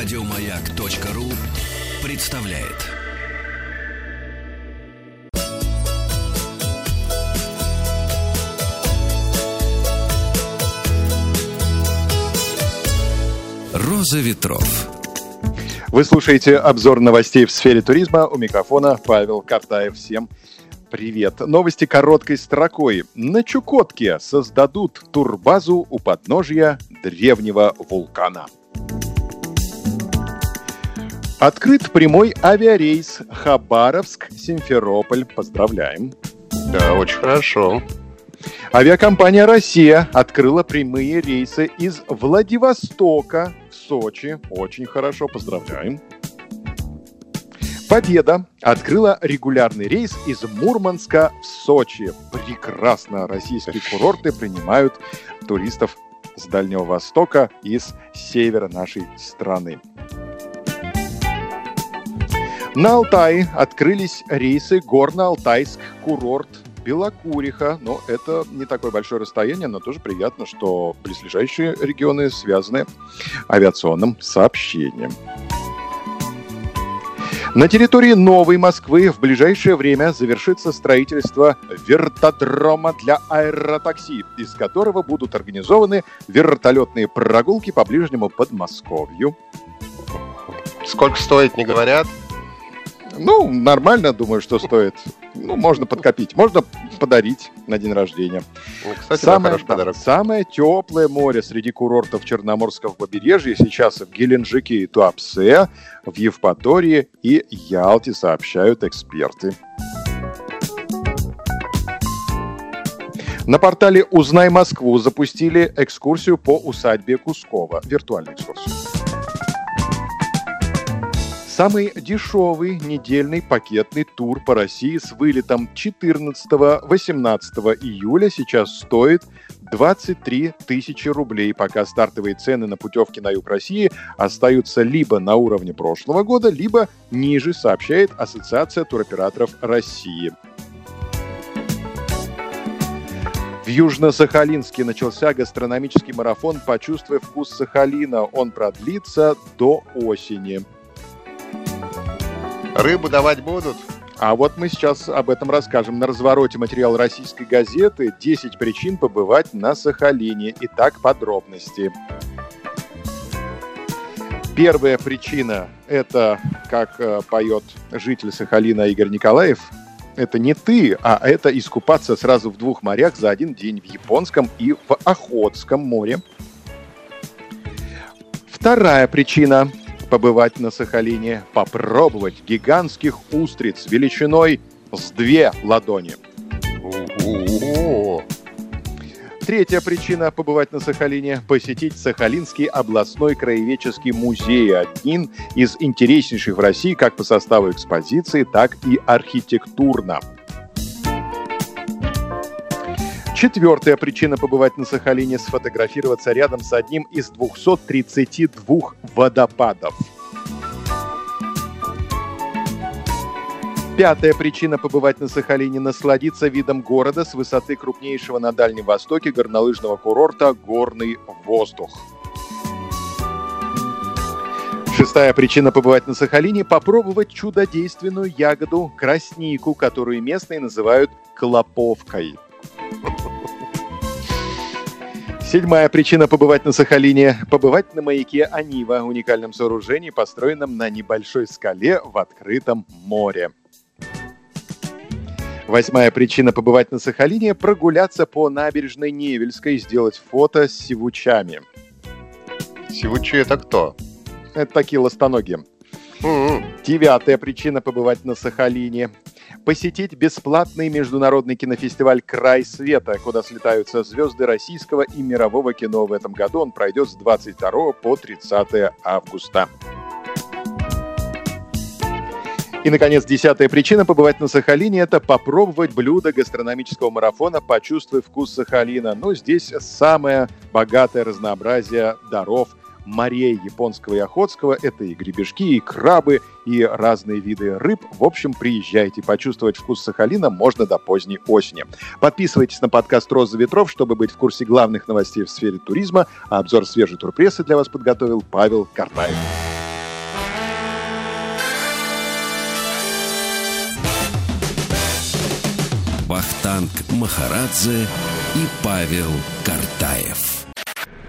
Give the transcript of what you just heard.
Радиомаяк.ру представляет. Роза ветров. Вы слушаете обзор новостей в сфере туризма. У микрофона Павел Картаев. Всем привет. Новости короткой строкой. На Чукотке создадут турбазу у подножья древнего вулкана. Открыт прямой авиарейс Хабаровск-Симферополь. Поздравляем. Да, очень хорошо. Авиакомпания «Россия» открыла прямые рейсы из Владивостока в Сочи. Очень хорошо, поздравляем. Победа открыла регулярный рейс из Мурманска в Сочи. Прекрасно. Российские курорты принимают туристов с Дальнего Востока и с севера нашей страны. На Алтае открылись рейсы Горно-Алтайск, курорт Белокуриха. Но это не такое большое расстояние, но тоже приятно, что близлежащие регионы связаны авиационным сообщением. На территории Новой Москвы в ближайшее время завершится строительство вертодрома для аэротакси, из которого будут организованы вертолетные прогулки по ближнему Подмосковью. Сколько стоит, не говорят? Ну, нормально, думаю, что стоит. Ну, можно подкопить, можно подарить на день рождения. Ну, кстати, самое, да, подарок. самое теплое море среди курортов Черноморского побережья сейчас в Геленджике и Туапсе, в Евпатории и Ялте, сообщают эксперты. На портале «Узнай Москву» запустили экскурсию по усадьбе Кускова, виртуальную экскурсию. Самый дешевый недельный пакетный тур по России с вылетом 14-18 июля сейчас стоит 23 тысячи рублей, пока стартовые цены на путевки на юг России остаются либо на уровне прошлого года, либо ниже, сообщает Ассоциация туроператоров России. В Южно-Сахалинске начался гастрономический марафон «Почувствуй вкус Сахалина». Он продлится до осени. Рыбу давать будут? А вот мы сейчас об этом расскажем. На развороте материал российской газеты «10 причин побывать на Сахалине». Итак, подробности. Первая причина – это, как э, поет житель Сахалина Игорь Николаев, это не ты, а это искупаться сразу в двух морях за один день в Японском и в Охотском море. Вторая причина побывать на Сахалине, попробовать гигантских устриц величиной с две ладони. Третья причина побывать на Сахалине – посетить Сахалинский областной краеведческий музей. Один из интереснейших в России как по составу экспозиции, так и архитектурно. Четвертая причина побывать на Сахалине – сфотографироваться рядом с одним из 232 водопадов. Пятая причина побывать на Сахалине – насладиться видом города с высоты крупнейшего на Дальнем Востоке горнолыжного курорта «Горный воздух». Шестая причина побывать на Сахалине – попробовать чудодейственную ягоду краснику, которую местные называют клоповкой. Седьмая причина побывать на Сахалине – побывать на маяке Анива, уникальном сооружении, построенном на небольшой скале в открытом море. Восьмая причина побывать на Сахалине – прогуляться по набережной Невельской, сделать фото с сивучами. Сивучи это кто? Это такие ластоногие. М-м. Девятая причина побывать на Сахалине. Посетить бесплатный международный кинофестиваль «Край света», куда слетаются звезды российского и мирового кино в этом году. Он пройдет с 22 по 30 августа. И, наконец, десятая причина побывать на Сахалине – это попробовать блюдо гастрономического марафона «Почувствуй вкус Сахалина». Но здесь самое богатое разнообразие даров морей японского и охотского. Это и гребешки, и крабы, и разные виды рыб. В общем, приезжайте. Почувствовать вкус Сахалина можно до поздней осени. Подписывайтесь на подкаст «Роза ветров», чтобы быть в курсе главных новостей в сфере туризма. А обзор свежей турпрессы для вас подготовил Павел Картаев. Вахтанг Махарадзе и Павел Картаев.